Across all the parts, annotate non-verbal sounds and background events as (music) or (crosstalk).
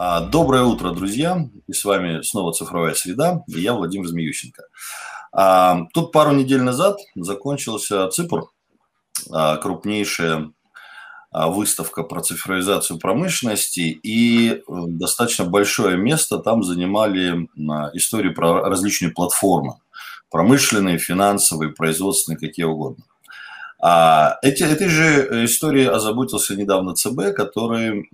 А, доброе утро, друзья! И с вами снова «Цифровая среда» и я, Владимир Змеющенко. А, тут пару недель назад закончился ЦИПР, а, крупнейшая выставка про цифровизацию промышленности, и э, достаточно большое место там занимали истории про различные платформы, промышленные, финансовые, производственные, какие угодно. Эти, этой же историей озаботился недавно ЦБ, который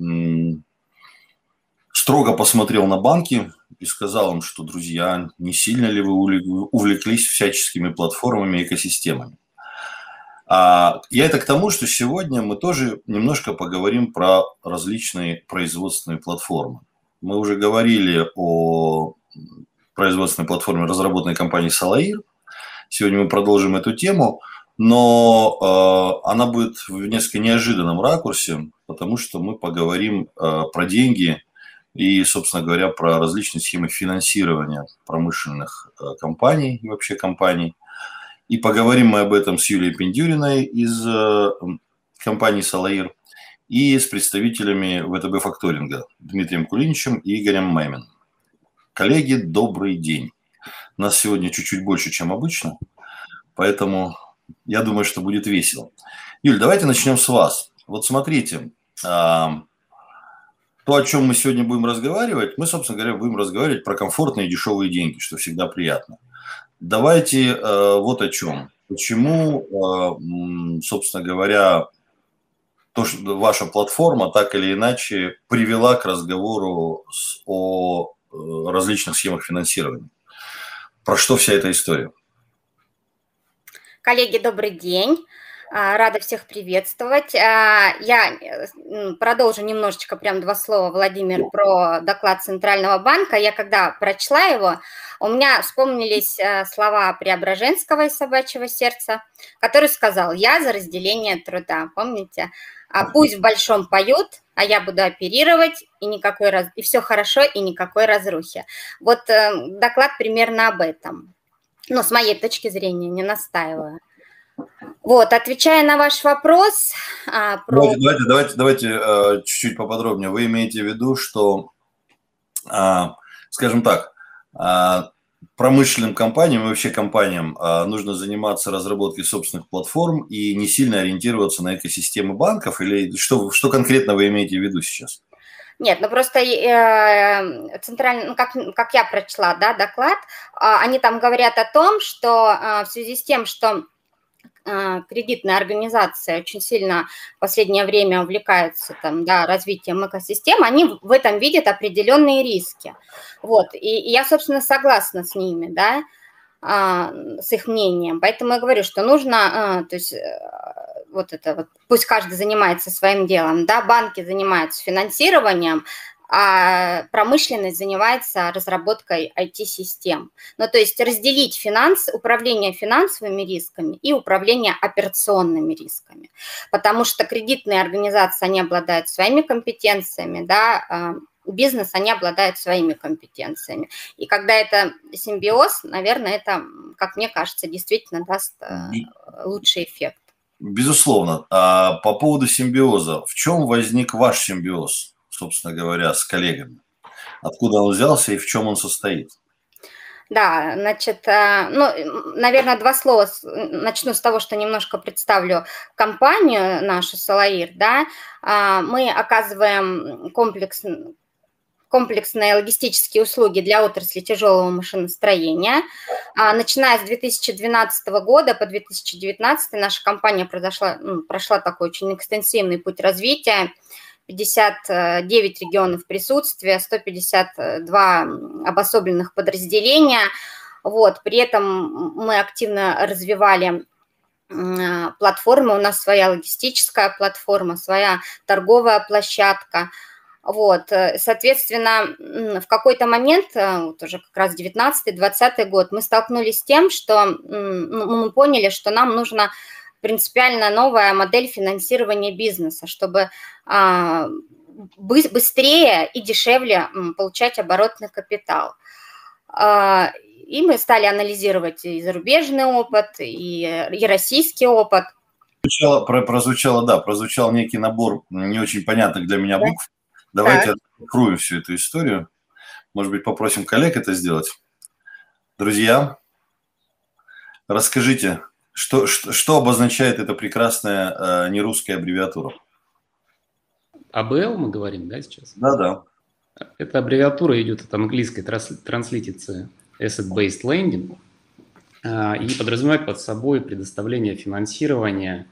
строго посмотрел на банки и сказал им, что, друзья, не сильно ли вы увлеклись всяческими платформами и экосистемами. А я это к тому, что сегодня мы тоже немножко поговорим про различные производственные платформы. Мы уже говорили о производственной платформе, разработанной компанией Салаир. Сегодня мы продолжим эту тему, но э, она будет в несколько неожиданном ракурсе, потому что мы поговорим э, про деньги – и, собственно говоря, про различные схемы финансирования промышленных э, компаний и вообще компаний. И поговорим мы об этом с Юлией Пендюриной из э, компании «Салаир» и с представителями ВТБ факторинга Дмитрием Кулиничем и Игорем Маймином. Коллеги, добрый день. Нас сегодня чуть-чуть больше, чем обычно, поэтому я думаю, что будет весело. Юль, давайте начнем с вас. Вот смотрите, то, о чем мы сегодня будем разговаривать, мы, собственно говоря, будем разговаривать про комфортные и дешевые деньги, что всегда приятно. Давайте э, вот о чем. Почему, э, собственно говоря, то, что ваша платформа так или иначе привела к разговору с, о э, различных схемах финансирования? Про что вся эта история? Коллеги, добрый день. А, рада всех приветствовать. А, я продолжу немножечко, прям два слова, Владимир, про доклад Центрального банка. Я когда прочла его, у меня вспомнились а, слова Преображенского из «Собачьего сердца», который сказал «Я за разделение труда». Помните? А пусть в большом поют, а я буду оперировать, и, никакой раз... и все хорошо, и никакой разрухи. Вот э, доклад примерно об этом. Но с моей точки зрения, не настаиваю. Вот, отвечая на ваш вопрос а, про... Давайте, давайте, давайте, э, чуть-чуть поподробнее. Вы имеете в виду, что, а, скажем так, а, промышленным компаниям и вообще компаниям нужно заниматься разработкой собственных платформ и не сильно ориентироваться на экосистемы банков? Или что, что конкретно вы имеете в виду сейчас? Нет, ну просто э, центральный, ну, как, как я прочла, да, доклад, э, они там говорят о том, что э, в связи с тем, что а, кредитная организация очень сильно в последнее время увлекается там, да, развитием экосистем, они в этом видят определенные риски. Вот, и, и я, собственно, согласна с ними, да, а, с их мнением. Поэтому я говорю, что нужно, а, то есть э, вот это вот, пусть каждый занимается своим делом, да, банки занимаются финансированием, а промышленность занимается разработкой IT-систем. Ну, то есть разделить финанс, управление финансовыми рисками и управление операционными рисками. Потому что кредитные организации, они обладают своими компетенциями, да, а, бизнес, они обладают своими компетенциями. И когда это симбиоз, наверное, это, как мне кажется, действительно даст э, лучший эффект. Безусловно. А по поводу симбиоза, в чем возник ваш симбиоз? Собственно говоря, с коллегами? Откуда он взялся и в чем он состоит? Да, значит, э, ну, наверное, два слова. Начну с того, что немножко представлю компанию нашу Салаир, да. А, мы оказываем комплекс, комплексные логистические услуги для отрасли тяжелого машиностроения. А, начиная с 2012 года по 2019 наша компания произошла, ну, прошла такой очень экстенсивный путь развития. 59 регионов присутствия, 152 обособленных подразделения. Вот, при этом мы активно развивали платформы, у нас своя логистическая платформа, своя торговая площадка. Вот, соответственно, в какой-то момент, вот уже как раз 19-20 год, мы столкнулись с тем, что ну, мы поняли, что нам нужно принципиально новая модель финансирования бизнеса, чтобы а, быстрее и дешевле получать оборотный капитал. А, и мы стали анализировать и зарубежный опыт, и, и российский опыт. Прозвучало, прозвучало, да, прозвучал некий набор не очень понятных для меня букв. Да. Давайте, откроем всю эту историю. Может быть, попросим коллег это сделать. Друзья, расскажите, что, что, что обозначает эта прекрасная э, нерусская аббревиатура? АБЛ мы говорим, да, сейчас? Да, да. Эта аббревиатура идет от английской транслитицы Asset-Based Lending а, и подразумевает под собой предоставление финансирования,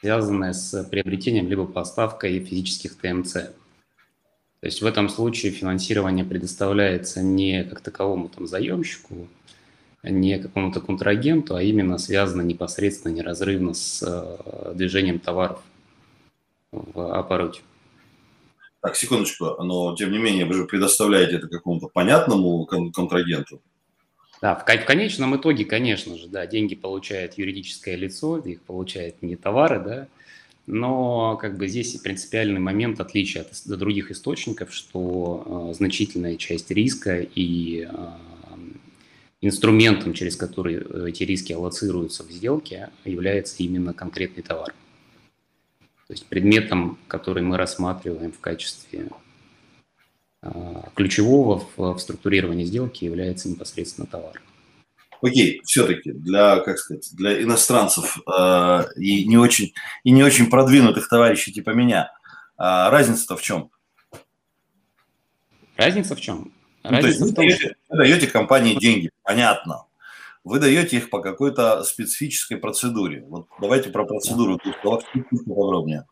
связанное с приобретением либо поставкой физических ТМЦ. То есть в этом случае финансирование предоставляется не как таковому там, заемщику, не какому-то контрагенту, а именно связано непосредственно, неразрывно с э, движением товаров в обороте. Так, секундочку, но тем не менее вы же предоставляете это какому-то понятному контрагенту. Да, в, в конечном итоге, конечно же, да, деньги получает юридическое лицо, их получает не товары, да, но как бы здесь принципиальный момент отличия от, от других источников, что э, значительная часть риска и э, инструментом, через который э, эти риски аллоцируются в сделке, является именно конкретный товар. То есть предметом, который мы рассматриваем в качестве а, ключевого в, структурировании сделки является непосредственно товар. Окей, все-таки для, как сказать, для иностранцев э, и не очень и не очень продвинутых товарищей типа меня э, разница-то в чем? Разница в чем? Ну, разница ну, то есть вы, даете, вы даете компании деньги, понятно. Вы даете их по какой-то специфической процедуре. Вот давайте про процедуру подробнее.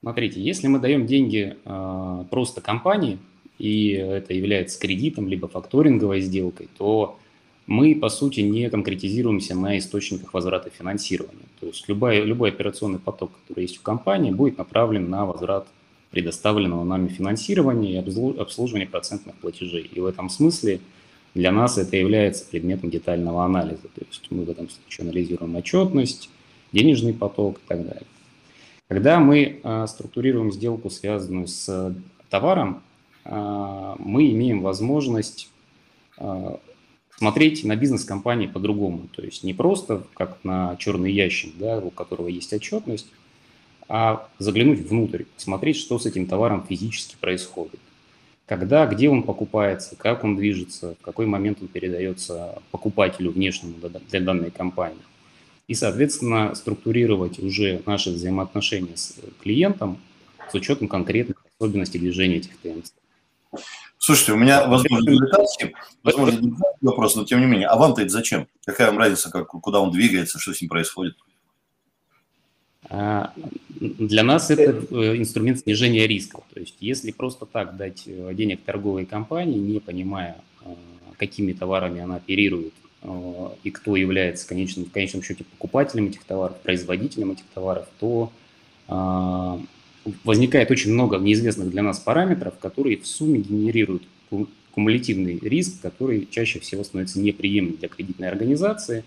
Смотрите, если мы даем деньги э, просто компании, и это является кредитом, либо факторинговой сделкой, то мы, по сути, не конкретизируемся на источниках возврата финансирования. То есть любой, любой операционный поток, который есть у компании, будет направлен на возврат предоставленного нами финансирования и обслуживания процентных платежей. И в этом смысле для нас это является предметом детального анализа. То есть мы в этом случае анализируем отчетность, денежный поток и так далее. Когда мы а, структурируем сделку, связанную с товаром, а, мы имеем возможность а, смотреть на бизнес компании по-другому. То есть не просто как на черный ящик, да, у которого есть отчетность, а заглянуть внутрь, посмотреть, что с этим товаром физически происходит. Когда, где он покупается, как он движется, в какой момент он передается покупателю внешнему для данной компании и, соответственно, структурировать уже наши взаимоотношения с клиентом с учетом конкретных особенностей движения этих ТМЦ. Слушайте, у меня, возможно, дилетантский, возможно, вопрос, но тем не менее, а вам-то это зачем? Какая вам разница, как, куда он двигается, что с ним происходит? А, для нас это э, инструмент снижения риска. То есть если просто так дать э, денег торговой компании, не понимая, а, какими товарами она оперирует, и кто является конечным, в конечном счете покупателем этих товаров, производителем этих товаров, то а, возникает очень много неизвестных для нас параметров, которые в сумме генерируют кумулятивный риск, который чаще всего становится неприемлем для кредитной организации.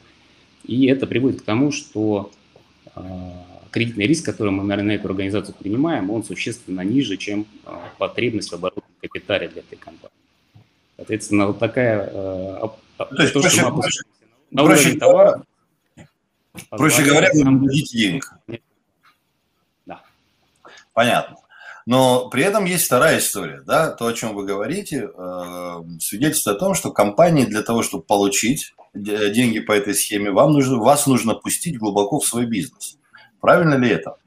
И это приводит к тому, что а, кредитный риск, который мы на эту организацию принимаем, он существенно ниже, чем а, потребность в оборотном капитале для этой компании. Соответственно, вот такая то есть, то, проще, проще, на проще, товара, проще говоря, вы нам дадите денег. Да. Понятно. Но при этом есть вторая история, да, то, о чем вы говорите, э, свидетельствует о том, что компании для того, чтобы получить деньги по этой схеме, вам нужно, вас нужно пустить глубоко в свой бизнес. Правильно ли это?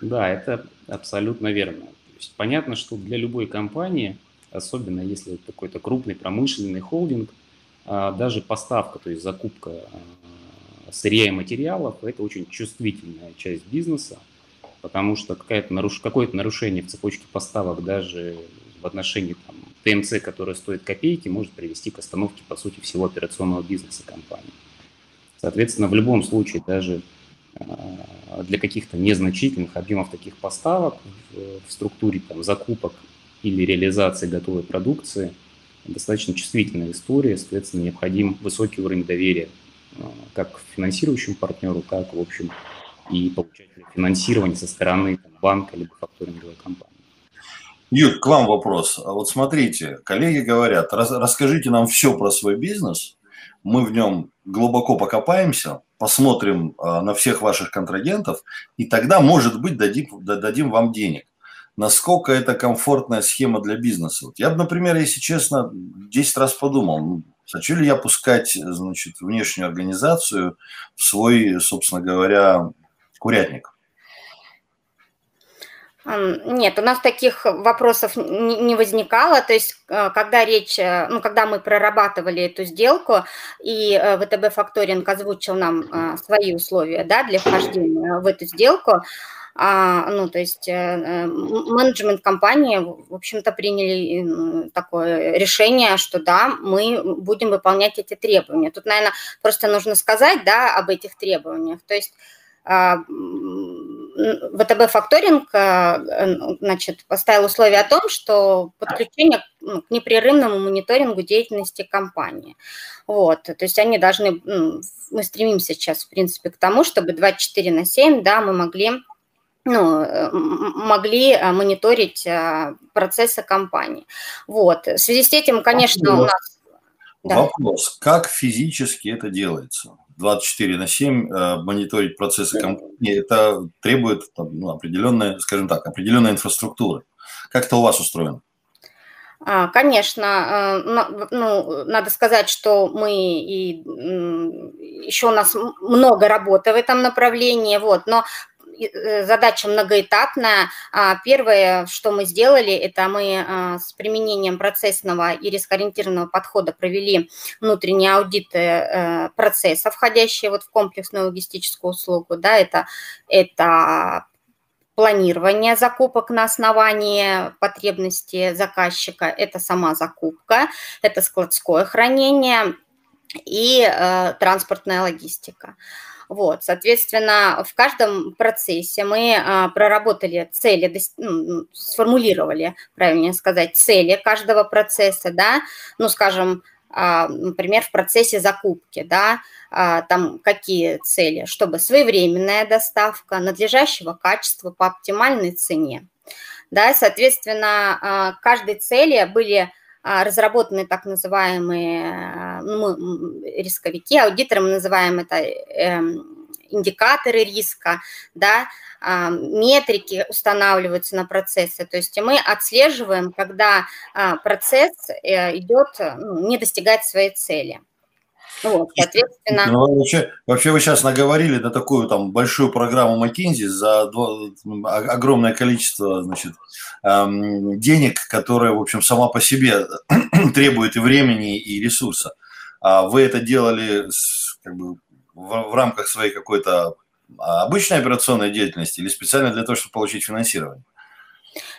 Да, это абсолютно верно. То есть понятно, что для любой компании – особенно если это какой-то крупный промышленный холдинг, а, даже поставка, то есть закупка а, сырья и материалов, это очень чувствительная часть бизнеса, потому что какое-то наруш... какое нарушение в цепочке поставок даже в отношении там, ТМЦ, которое стоит копейки, может привести к остановке, по сути, всего операционного бизнеса компании. Соответственно, в любом случае, даже для каких-то незначительных объемов таких поставок в структуре там, закупок или реализации готовой продукции достаточно чувствительная история, соответственно, необходим высокий уровень доверия а, как к финансирующему партнеру, так, в общем, и получателю финансирования со стороны там, банка либо факторинговой компании. Юр, к вам вопрос. А вот смотрите, коллеги говорят, рас, расскажите нам все про свой бизнес, мы в нем глубоко покопаемся, посмотрим э, на всех ваших контрагентов, и тогда, может быть, дадим, дадим вам денег. насколько это комфортная схема для бизнеса. Вот я бы, например, если честно, 10 раз подумал, ну, хочу ли я пускать, значит, внешнюю организацию в свой, собственно говоря, курятник. Нет, у нас таких вопросов не возникало. То есть, э, когда речь, э, ну, когда мы прорабатывали эту сделку, и э, ВТБ Факторинг озвучил нам свои условия да, для вхождения в эту сделку, а, ну, то есть менеджмент компании, в общем-то, приняли такое решение, что да, мы будем выполнять эти требования. Тут, наверное, просто нужно сказать, да, об этих требованиях. То есть а, ВТБ факторинг э, значит, поставил условие о том, что подключение ну, к непрерывному мониторингу деятельности компании. Вот, то есть они должны, мы стремимся сейчас, в принципе, к тому, чтобы 24 на 7, да, мы могли ну, э, могли э, мониторить процессы компании. Вот. В связи с этим, конечно, у нас... Вопрос, да. как физически это делается? 24 на 7 э, мониторить процессы компании, это требует ну, определенной, скажем так, определенной инфраструктуры. Как это у вас устроено? А, конечно, э, ну, надо сказать, что мы и еще у нас много работы в этом направлении, вот, но задача многоэтапная. А, первое, что мы сделали, это мы а, с применением процессного и рискоориентированного подхода провели внутренние аудиты э, процесса, входящие вот в комплексную логистическую услугу. Да, это, это планирование закупок на основании потребностей заказчика, это сама закупка, это складское хранение и э, транспортная логистика. Вот, соответственно, в каждом процессе мы а, проработали цели, ну, сформулировали, правильнее сказать, цели каждого процесса, да, ну, скажем, а, например, в процессе закупки, да, а, там какие цели, чтобы своевременная доставка, надлежащего качества по оптимальной цене, да, соответственно, каждой цели были а, разработаны так называемые ну, мы, рисковики, аудиторы мы называем это эм, индикаторы риска, да, а, метрики устанавливаются на процессе, то есть мы отслеживаем, когда а, процесс э, идет, ну, не достигает своей цели. Вот, соответственно... Ну, вообще, вообще вы сейчас наговорили на такую там большую программу McKinsey за два, огромное количество значит, эм, денег, которая, в общем, сама по себе (clears throat) требует и времени, и ресурса. А вы это делали как бы, в, в рамках своей какой-то обычной операционной деятельности или специально для того, чтобы получить финансирование?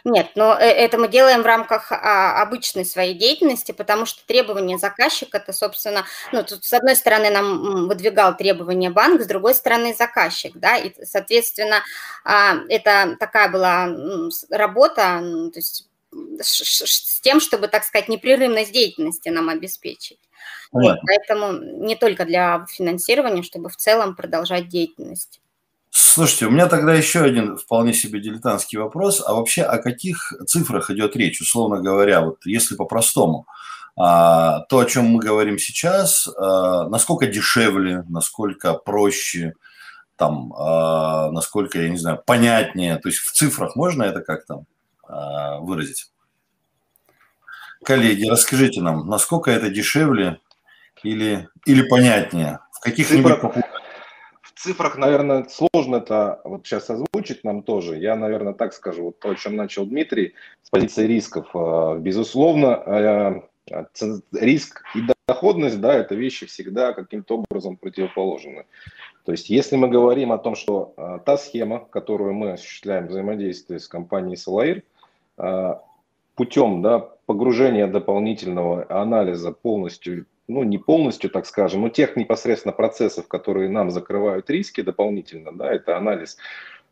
Нет, но э, это мы делаем в рамках а, обычной своей деятельности, потому что требования заказчика, это, собственно, ну, тут с одной стороны нам выдвигал требования банк, с другой стороны заказчик, да, и, соответственно, а, это такая была работа, то есть с тем, чтобы, так сказать, непрерывность деятельности нам обеспечить. Вот, поэтому не только для финансирования, чтобы в целом продолжать деятельность. Слушайте, у меня тогда еще один вполне себе дилетантский вопрос. А вообще о каких цифрах идет речь, условно говоря, вот если по-простому? А, то, о чем мы говорим сейчас, а, насколько дешевле, насколько проще, там, а, насколько, я не знаю, понятнее, то есть в цифрах можно это как-то а, выразить? Коллеги, расскажите нам, насколько это дешевле или, или понятнее? В каких-нибудь Цифра цифрах, наверное, сложно это вот сейчас озвучить нам тоже. Я, наверное, так скажу, вот то, о чем начал Дмитрий, с позиции рисков. А, безусловно, а, риск и доходность, да, это вещи всегда каким-то образом противоположны. То есть, если мы говорим о том, что та схема, которую мы осуществляем взаимодействие с компанией Solair, путем да, погружения дополнительного анализа полностью ну, не полностью, так скажем, но тех непосредственно процессов, которые нам закрывают риски дополнительно, да, это анализ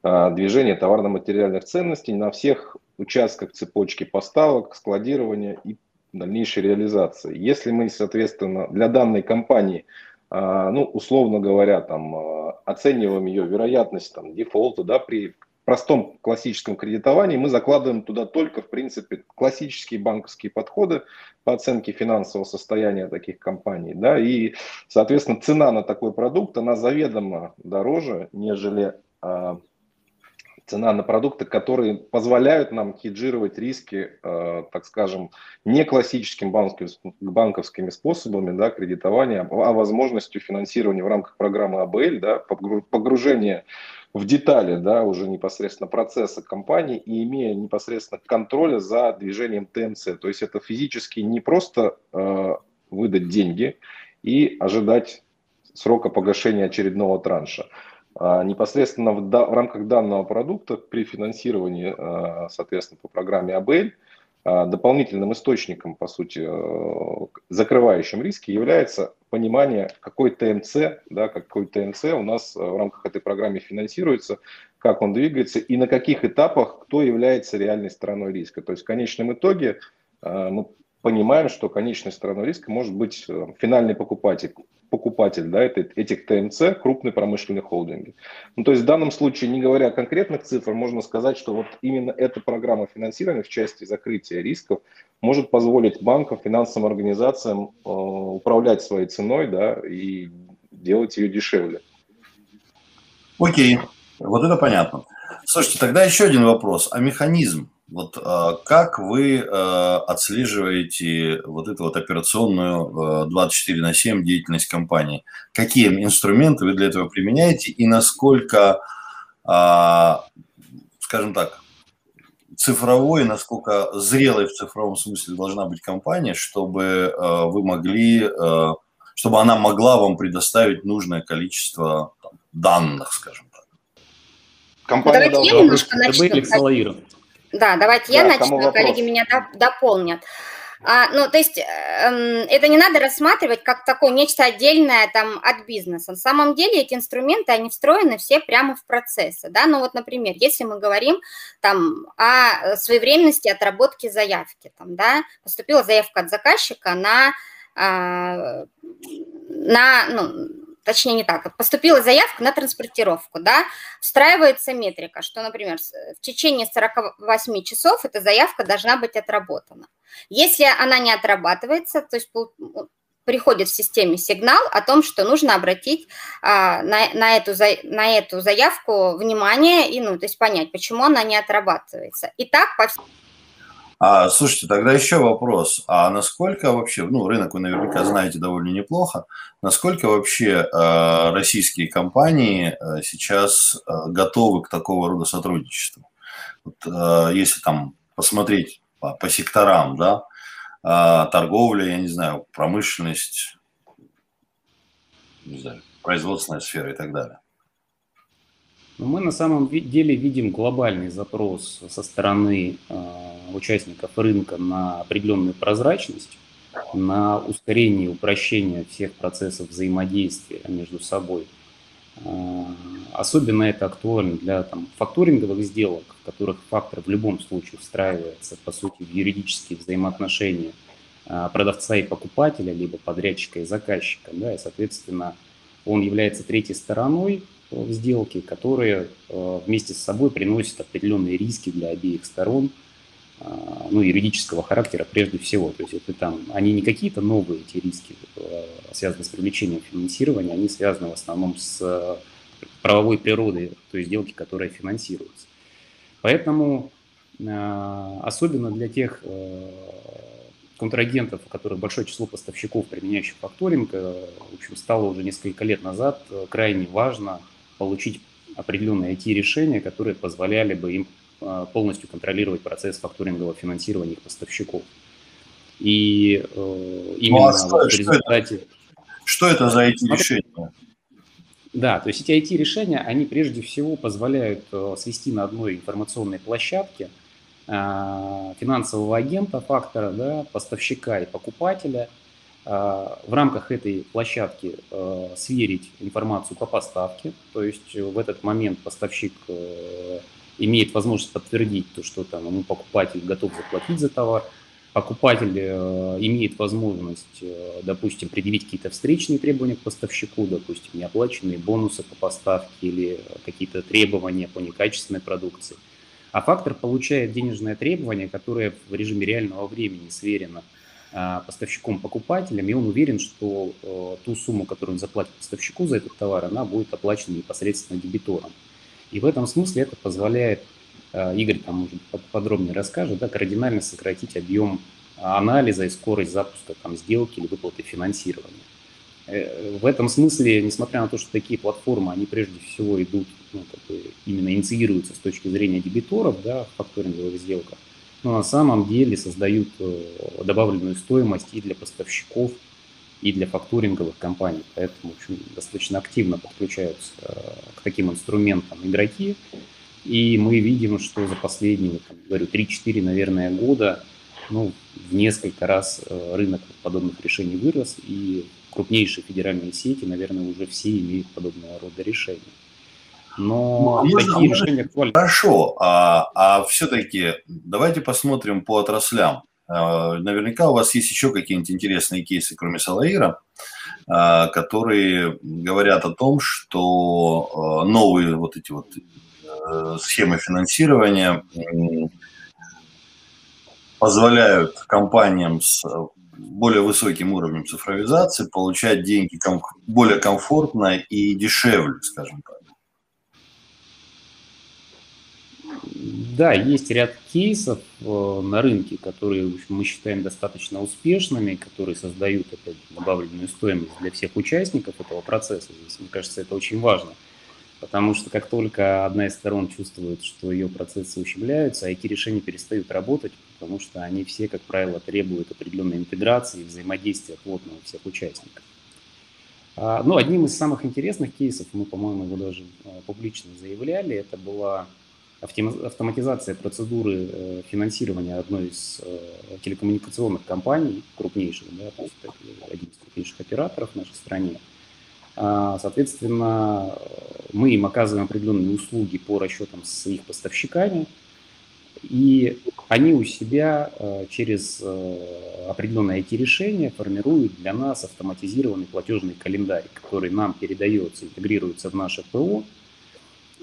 а, движения товарно-материальных ценностей на всех участках цепочки поставок, складирования и дальнейшей реализации. Если мы, соответственно, для данной компании, а, ну, условно говоря, там, а, оцениваем ее вероятность там, дефолта да, при простом классическом кредитовании мы закладываем туда только, в принципе, классические банковские подходы по оценке финансового состояния таких компаний. Да, и, соответственно, цена на такой продукт, она заведомо дороже, нежели а, цена на продукты, которые позволяют нам хеджировать риски, э, так скажем, не классическим банковским, банковскими способами да, кредитования, а возможностью финансирования в рамках программы АБЛ, да, погружение в детали да, уже непосредственно процесса компании и имея непосредственно контроля за движением ТМЦ. То есть это физически не просто э, выдать деньги и ожидать срока погашения очередного транша. А непосредственно в, в рамках данного продукта при финансировании, э, соответственно, по программе АБЛ, э, дополнительным источником, по сути, э, закрывающим риски является понимание, какой ТМЦ, да, какой ТМЦ у нас в рамках этой программы финансируется, как он двигается и на каких этапах кто является реальной стороной риска. То есть в конечном итоге мы понимаем, что конечной стороной риска может быть финальный покупатель, покупатель да, этих ТМЦ, крупные промышленные холдинги. Ну, то есть в данном случае, не говоря конкретных цифр, можно сказать, что вот именно эта программа финансирования в части закрытия рисков может позволить банкам, финансовым организациям э, управлять своей ценой да, и делать ее дешевле. Окей, вот это понятно. Слушайте, тогда еще один вопрос. А механизм вот а, как вы а, отслеживаете вот эту вот операционную 24 а, на 7 деятельность компании? Какие инструменты вы для этого применяете и насколько, скажем так, цифровой, насколько зрелой в цифровом смысле должна быть компания, чтобы вы могли, чтобы она могла вам предоставить нужное количество там, данных, скажем так? Компания Давайте я немножко начну. Да, давайте я начну, а коллеги меня дополнят. А, ну, то есть э, это не надо рассматривать как такое нечто отдельное там от бизнеса. На самом деле эти инструменты, они встроены все прямо в процессы, да. Ну вот, например, если мы говорим там о своевременности отработки заявки, там, да, поступила заявка от заказчика на, а, на ну, точнее не так, поступила заявка на транспортировку, да, встраивается метрика, что, например, в течение 48 часов эта заявка должна быть отработана. Если она не отрабатывается, то есть приходит в системе сигнал о том, что нужно обратить а, на, на, эту, на эту заявку внимание и, ну, то есть понять, почему она не отрабатывается. И так по всему а, слушайте, тогда еще вопрос. А насколько вообще, ну, рынок вы наверняка знаете довольно неплохо, насколько вообще э, российские компании э, сейчас э, готовы к такого рода сотрудничеству? Вот, э, если там посмотреть по, по секторам, да, э, торговля, я не знаю, промышленность, не знаю, производственная сфера и так далее. Но мы на самом деле видим глобальный запрос со стороны э, участников рынка на определенную прозрачность, на ускорение и упрощение всех процессов взаимодействия между собой. Э, особенно это актуально для там, факторинговых сделок, в которых фактор в любом случае встраивается, по сути, в юридические взаимоотношения э, продавца и покупателя, либо подрядчика и заказчика. Да, и, соответственно, он является третьей стороной, в сделке, которые э, вместе с собой приносят определенные риски для обеих сторон, э, ну, юридического характера прежде всего. То есть это там, они не какие-то новые эти риски, э, связанные с привлечением финансирования, они связаны в основном с правовой природой той сделки, которая финансируется. Поэтому особенно для тех контрагентов, у которых большое число поставщиков, применяющих факторинг, в общем, стало уже несколько лет назад крайне важно получить определенные IT-решения, которые позволяли бы им а, полностью контролировать процесс факторингового финансирования их поставщиков. И э, именно ну, а что, в результате... Что это, что это за IT-решения? Да, то есть эти IT-решения, они прежде всего позволяют э, свести на одной информационной площадке э, финансового агента, фактора, да, поставщика и покупателя – в рамках этой площадки а, сверить информацию по поставке, то есть в этот момент поставщик э, имеет возможность подтвердить то, что там ему покупатель готов заплатить за товар, покупатель э, имеет возможность, э, допустим, предъявить какие-то встречные требования к поставщику, допустим, неоплаченные бонусы по поставке или какие-то требования по некачественной продукции. А фактор получает денежное требование, которое в режиме реального времени сверено – поставщиком покупателем, и он уверен, что э, ту сумму, которую он заплатит поставщику за этот товар, она будет оплачена непосредственно дебитором. И в этом смысле это позволяет, Игорь там может подробнее расскажет, да, кардинально сократить объем анализа и скорость запуска там, сделки или выплаты финансирования. Э, в этом смысле, несмотря на то, что такие платформы, они прежде всего идут, ну, как бы именно инициируются с точки зрения дебиторов, да, в факторинговых сделках, но на самом деле создают э, добавленную стоимость и для поставщиков, и для факторинговых компаний. Поэтому в общем, достаточно активно подключаются э, к таким инструментам игроки. И мы видим, что за последние, там, говорю, 3-4, наверное, года ну, в несколько раз рынок подобных решений вырос, и крупнейшие федеральные сети, наверное, уже все имеют подобного рода решения. Но ну, можно, такие решения актуальны. Хорошо, а, а все-таки давайте посмотрим по отраслям. А, наверняка у вас есть еще какие-нибудь интересные кейсы, кроме Салаира, а, которые говорят о том, что а, новые вот эти вот э, схемы финансирования позволяют компаниям с более высоким уровнем цифровизации получать деньги более комфортно и дешевле, скажем так. Да, есть ряд кейсов э, на рынке, которые общем, мы считаем достаточно успешными, которые создают опять, добавленную стоимость для всех участников этого процесса. Здесь, мне кажется, это очень важно. Потому что как только одна из сторон чувствует, что ее процессы ущемляются, IT-решения перестают работать, потому что они все, как правило, требуют определенной интеграции и взаимодействия плотного всех участников. А, ну, одним из самых интересных кейсов, мы, по-моему, его даже а, публично заявляли, это была автоматизация процедуры э, финансирования одной из э, телекоммуникационных компаний, крупнейших, да, то есть один из крупнейших операторов в нашей стране. А, соответственно, мы им оказываем определенные услуги по расчетам с их поставщиками, и они у себя э, через определенное IT-решение формируют для нас автоматизированный платежный календарь, который нам передается, интегрируется в наше ПО.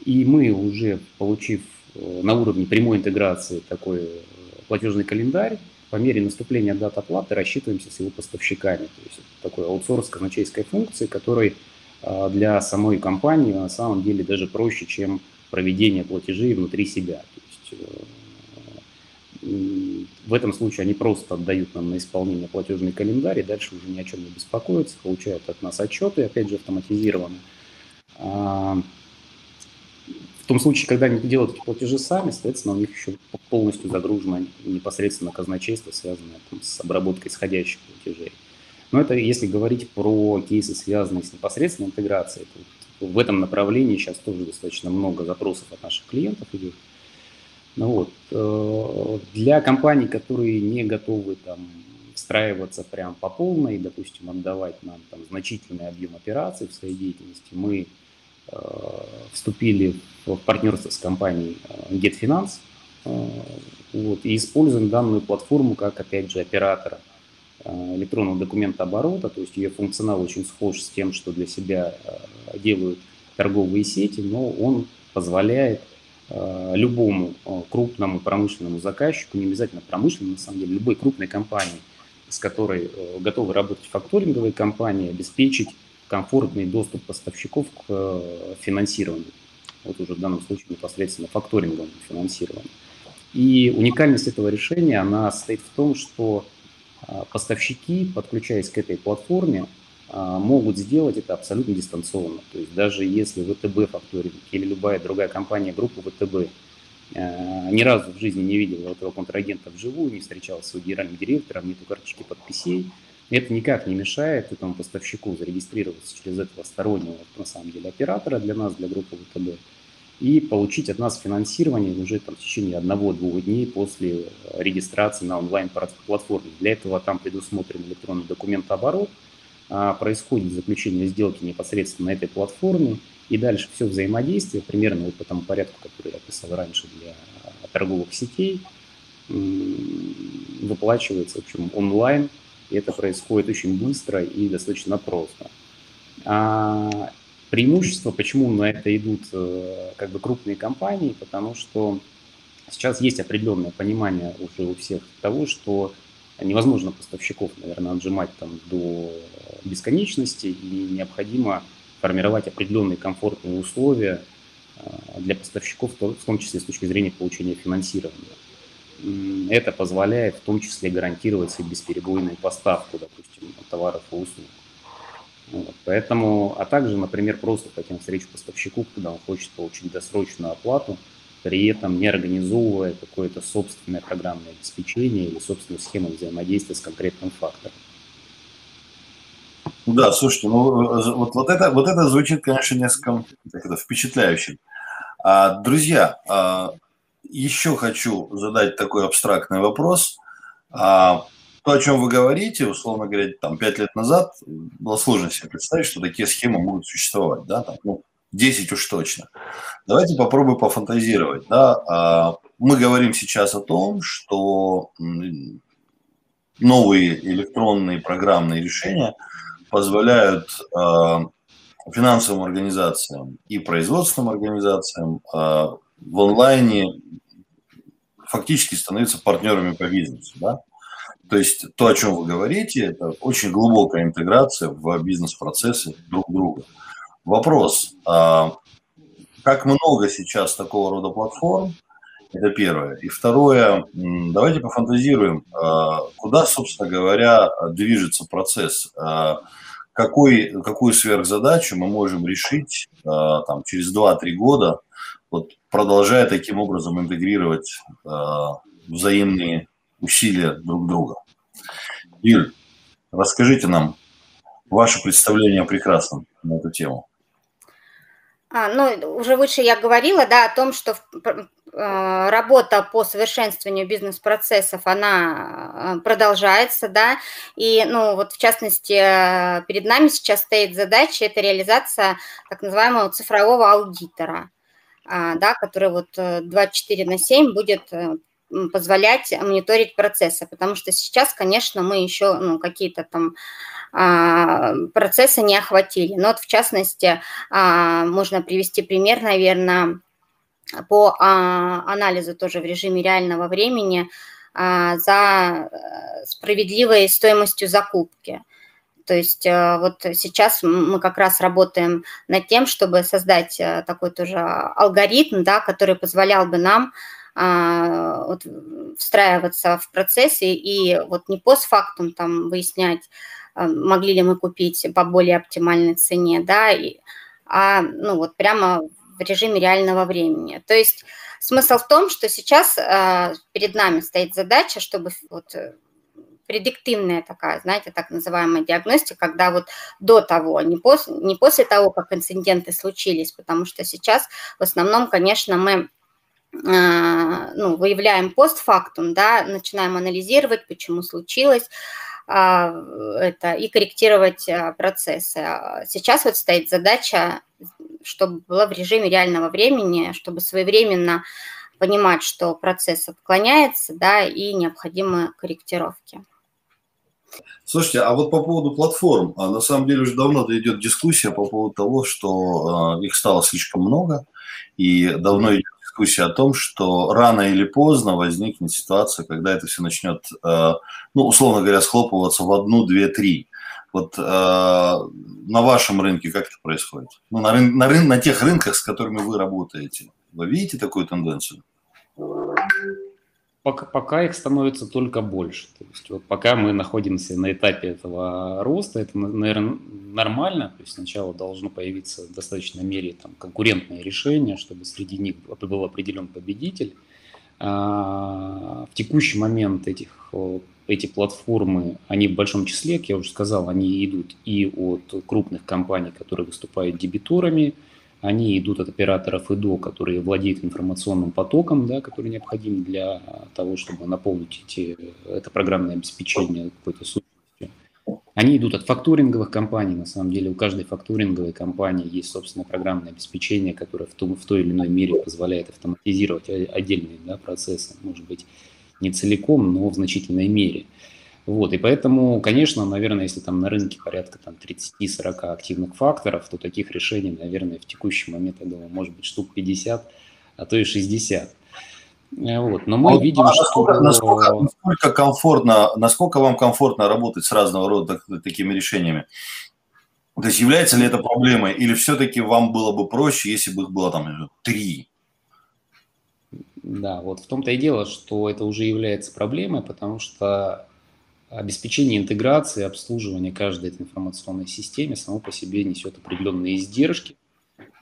И мы уже, получив э, на уровне прямой интеграции такой платежный календарь, по мере наступления дат оплаты рассчитываемся с его поставщиками. То есть это такой аутсорс казначейской функции, который для самой компании на самом деле даже проще, чем проведение платежей внутри себя. То есть в этом случае они просто отдают нам на исполнение платежный календарь, и дальше уже ни о чем не беспокоятся, получают от нас отчеты, опять же, автоматизированно. В том случае, когда они делают эти платежи сами, соответственно, у них еще полностью загружено непосредственно казначейство, связанное там, с обработкой исходящих платежей. Но это если говорить про кейсы, связанные с непосредственной интеграцией, то в этом направлении сейчас тоже достаточно много запросов от наших клиентов идет. Ну, вот. Э, для компаний, которые не готовы там, встраиваться прям по полной, допустим, отдавать нам там, значительный объем операций в своей деятельности, мы вступили в партнерство с компанией э, GetFinance э, вот, и используем данную платформу как, опять же, оператора э, электронного документа оборота, то есть ее функционал очень схож с тем, что для себя э, делают торговые сети, но он позволяет Э, любому э, крупному промышленному заказчику, не обязательно промышленному, на самом деле, любой крупной компании, с которой э, готовы работать факторинговые компании, обеспечить комфортный доступ поставщиков к финансированию. Вот уже в данном случае непосредственно факторинговому финансированию. И уникальность этого решения, она состоит в том, что поставщики, подключаясь к этой платформе, а, могут сделать это абсолютно дистанционно. То есть даже если ВТБ факторинг или любая другая компания группы ВТБ а, ни разу в жизни не видел этого контрагента вживую, не встречался с его генеральным директором, нету карточки подписей, это никак не мешает этому поставщику зарегистрироваться через этого стороннего, на самом деле, оператора для нас, для группы ВТБ, и получить от нас финансирование уже там, в течение одного-двух дней после регистрации на онлайн-платформе. Для этого там предусмотрен электронный документооборот, оборот а, происходит заключение сделки непосредственно на этой платформе, и дальше все взаимодействие, примерно вот по тому порядку, который я описал раньше для торговых сетей, выплачивается, в общем, онлайн, и это происходит очень быстро и достаточно просто. А преимущество, почему на это идут э, как бы крупные компании, потому что сейчас есть определенное понимание уже у всех того, что невозможно поставщиков, наверное, отжимать там до бесконечности, и необходимо формировать определенные комфортные условия для поставщиков, в том числе с точки зрения получения финансирования. Это позволяет в том числе гарантировать себе бесперебойную поставку, допустим, товаров и услуг. Вот. Поэтому, а также, например, просто пойти встречу поставщику, когда он хочет получить досрочную оплату, при этом не организовывая какое-то собственное программное обеспечение или собственную схему взаимодействия с конкретным фактором. Да, слушайте, ну вот, вот, это, вот это звучит, конечно, несколько это, впечатляюще. А, друзья, а, еще хочу задать такой абстрактный вопрос. А, то, о чем вы говорите, условно говоря, там, 5 лет назад было сложно себе представить, что такие схемы могут существовать, да, там, ну, 10 уж точно. Давайте попробуем пофантазировать, да. А, мы говорим сейчас о том, что новые электронные программные решения позволяют а, финансовым организациям и производственным организациям а, в онлайне фактически становиться партнерами по бизнесу. Да? То есть то, о чем вы говорите, это очень глубокая интеграция в бизнес-процессы друг друга. Вопрос, а, как много сейчас такого рода платформ, это первое. И второе, давайте пофантазируем, а, куда, собственно говоря, движется процесс какой, какую сверхзадачу мы можем решить там, через 2-3 года, вот, продолжая таким образом интегрировать э, взаимные усилия друг друга. Юль, расскажите нам ваше представление о прекрасном на эту тему. А, ну, уже выше я говорила, да, о том, что Э, работа по совершенствованию бизнес-процессов, она э, продолжается, да, и, ну, вот в частности, э, перед нами сейчас стоит задача, это реализация так называемого цифрового аудитора, да, который вот 24 на 7 будет позволять мониторить процессы, потому что сейчас, конечно, мы еще ну, какие-то там а, процессы не охватили. Но вот в частности, а, можно привести пример, наверное, по а, анализу тоже в режиме реального времени а, за э, справедливой стоимостью закупки. То есть э, вот сейчас мы как раз работаем над тем, чтобы создать э, такой тоже алгоритм, да, который позволял бы нам а, вот, встраиваться в процессы и вот не постфактум там выяснять, могли ли мы купить по более оптимальной цене, да, и, а ну вот прямо в режиме реального времени. То есть смысл в том, что сейчас э, перед нами стоит задача, чтобы вот э, предиктивная такая, знаете, так называемая диагностика, когда вот до того, не, пос, не после того, как инциденты случились, потому что сейчас в основном, конечно, мы э, ну, выявляем постфактум, да, начинаем анализировать, почему случилось, а, это, и корректировать а, процессы. Сейчас вот стоит задача, чтобы было в режиме реального времени, чтобы своевременно понимать, что процесс отклоняется, да, и необходимы корректировки. Слушайте, а вот по поводу платформ, а на самом деле уже давно идет дискуссия по поводу того, что их стало слишком много, и давно идет дискуссия о том, что рано или поздно возникнет ситуация, когда это все начнет, э, ну, условно говоря, схлопываться в одну, две, три. Вот на вашем рынке как это происходит? Ну, на, рын, на, рын, на тех рынках, с которыми вы работаете. Вы видите такую тенденцию? Пока, пока их становится только больше. То есть вот пока мы находимся на этапе этого роста, это, наверное, нормально. То есть сначала должно появиться в достаточной мере там, конкурентное решение, чтобы среди них был определен победитель. А, в текущий момент этих, эти платформы, они в большом числе, как я уже сказал, они идут и от крупных компаний, которые выступают дебиторами, они идут от операторов ИДО, которые владеют информационным потоком, да, который необходим для того, чтобы наполнить эти, это программное обеспечение какой-то сущностью. Они идут от факторинговых компаний. На самом деле у каждой факторинговой компании есть собственное программное обеспечение, которое в, том, в той или иной мере позволяет автоматизировать отдельные да, процессы. Может быть, не целиком, но в значительной мере. Вот, и поэтому, конечно, наверное, если там на рынке порядка там 30-40 активных факторов, то таких решений, наверное, в текущий момент, я думаю, может быть штук 50, а то и 60. Э, вот. Но мы а, видим, а насколько, что... Насколько, насколько, комфортно, насколько вам комфортно работать с разного рода такими решениями? То есть является ли это проблемой, или все-таки вам было бы проще, если бы их было там три? Да, вот в том-то и дело, что это уже является проблемой, потому что обеспечение интеграции, обслуживание каждой этой информационной системе само по себе несет определенные издержки.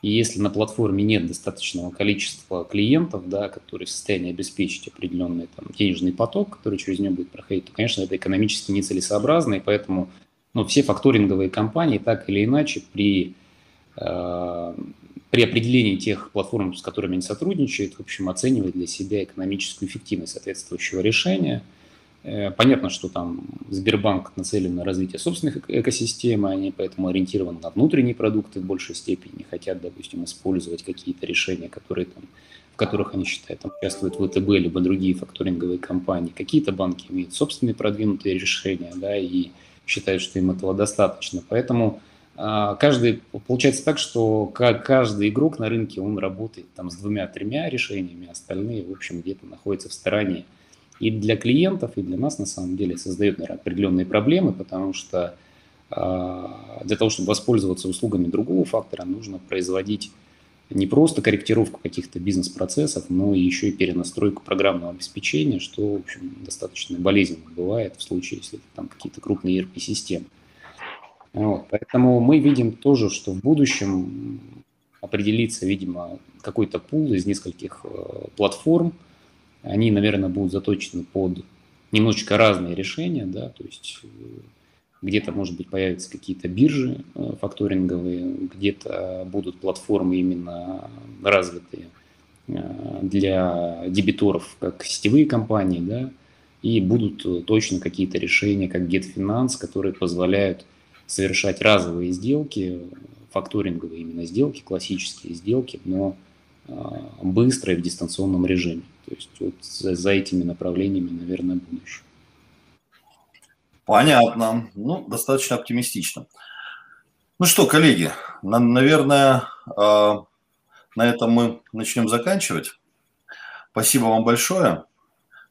И если на платформе нет достаточного количества клиентов, да, которые в состоянии обеспечить определенный там, денежный поток, который через нее будет проходить, то, конечно, это экономически нецелесообразно, и поэтому ну, все факторинговые компании так или иначе при, э, при определении тех платформ, с которыми они сотрудничают, в общем, оценивают для себя экономическую эффективность соответствующего решения – понятно, что там Сбербанк нацелен на развитие собственных экосистем, они поэтому ориентированы на внутренние продукты в большей степени, не хотят, допустим, использовать какие-то решения, которые там, в которых они считают, там участвуют ВТБ, либо другие факторинговые компании. Какие-то банки имеют собственные продвинутые решения, да, и считают, что им этого достаточно. Поэтому а, каждый, получается так, что каждый игрок на рынке, он работает там с двумя-тремя решениями, остальные, в общем, где-то находятся в стороне и для клиентов, и для нас на самом деле создает наверное, определенные проблемы, потому что а, для того, чтобы воспользоваться услугами другого фактора, нужно производить не просто корректировку каких-то бизнес-процессов, но еще и перенастройку программного обеспечения, что, в общем, достаточно болезненно бывает в случае, если там какие-то крупные ERP-системы. Вот, поэтому мы видим тоже, что в будущем определится, видимо, какой-то пул из нескольких э, платформ, они, наверное, будут заточены под немножечко разные решения, да, то есть э, где-то, может быть, появятся какие-то биржи э, факторинговые, где-то будут платформы именно развитые э, для дебиторов, как сетевые компании, да, и будут точно какие-то решения, как GetFinance, которые позволяют совершать разовые сделки, факторинговые именно сделки, классические сделки, но быстро и в дистанционном режиме. То есть вот за, за этими направлениями, наверное, будущее. Понятно. Ну, достаточно оптимистично. Ну что, коллеги, на, наверное, э, на этом мы начнем заканчивать. Спасибо вам большое.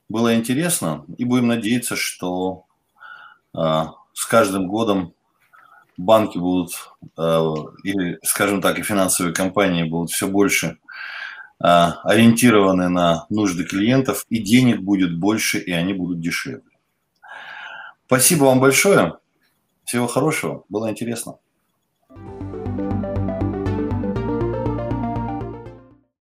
Было интересно. И будем надеяться, что э, с каждым годом банки будут, э, или, скажем так, и финансовые компании будут все больше ориентированы на нужды клиентов, и денег будет больше, и они будут дешевле. Спасибо вам большое. Всего хорошего. Было интересно.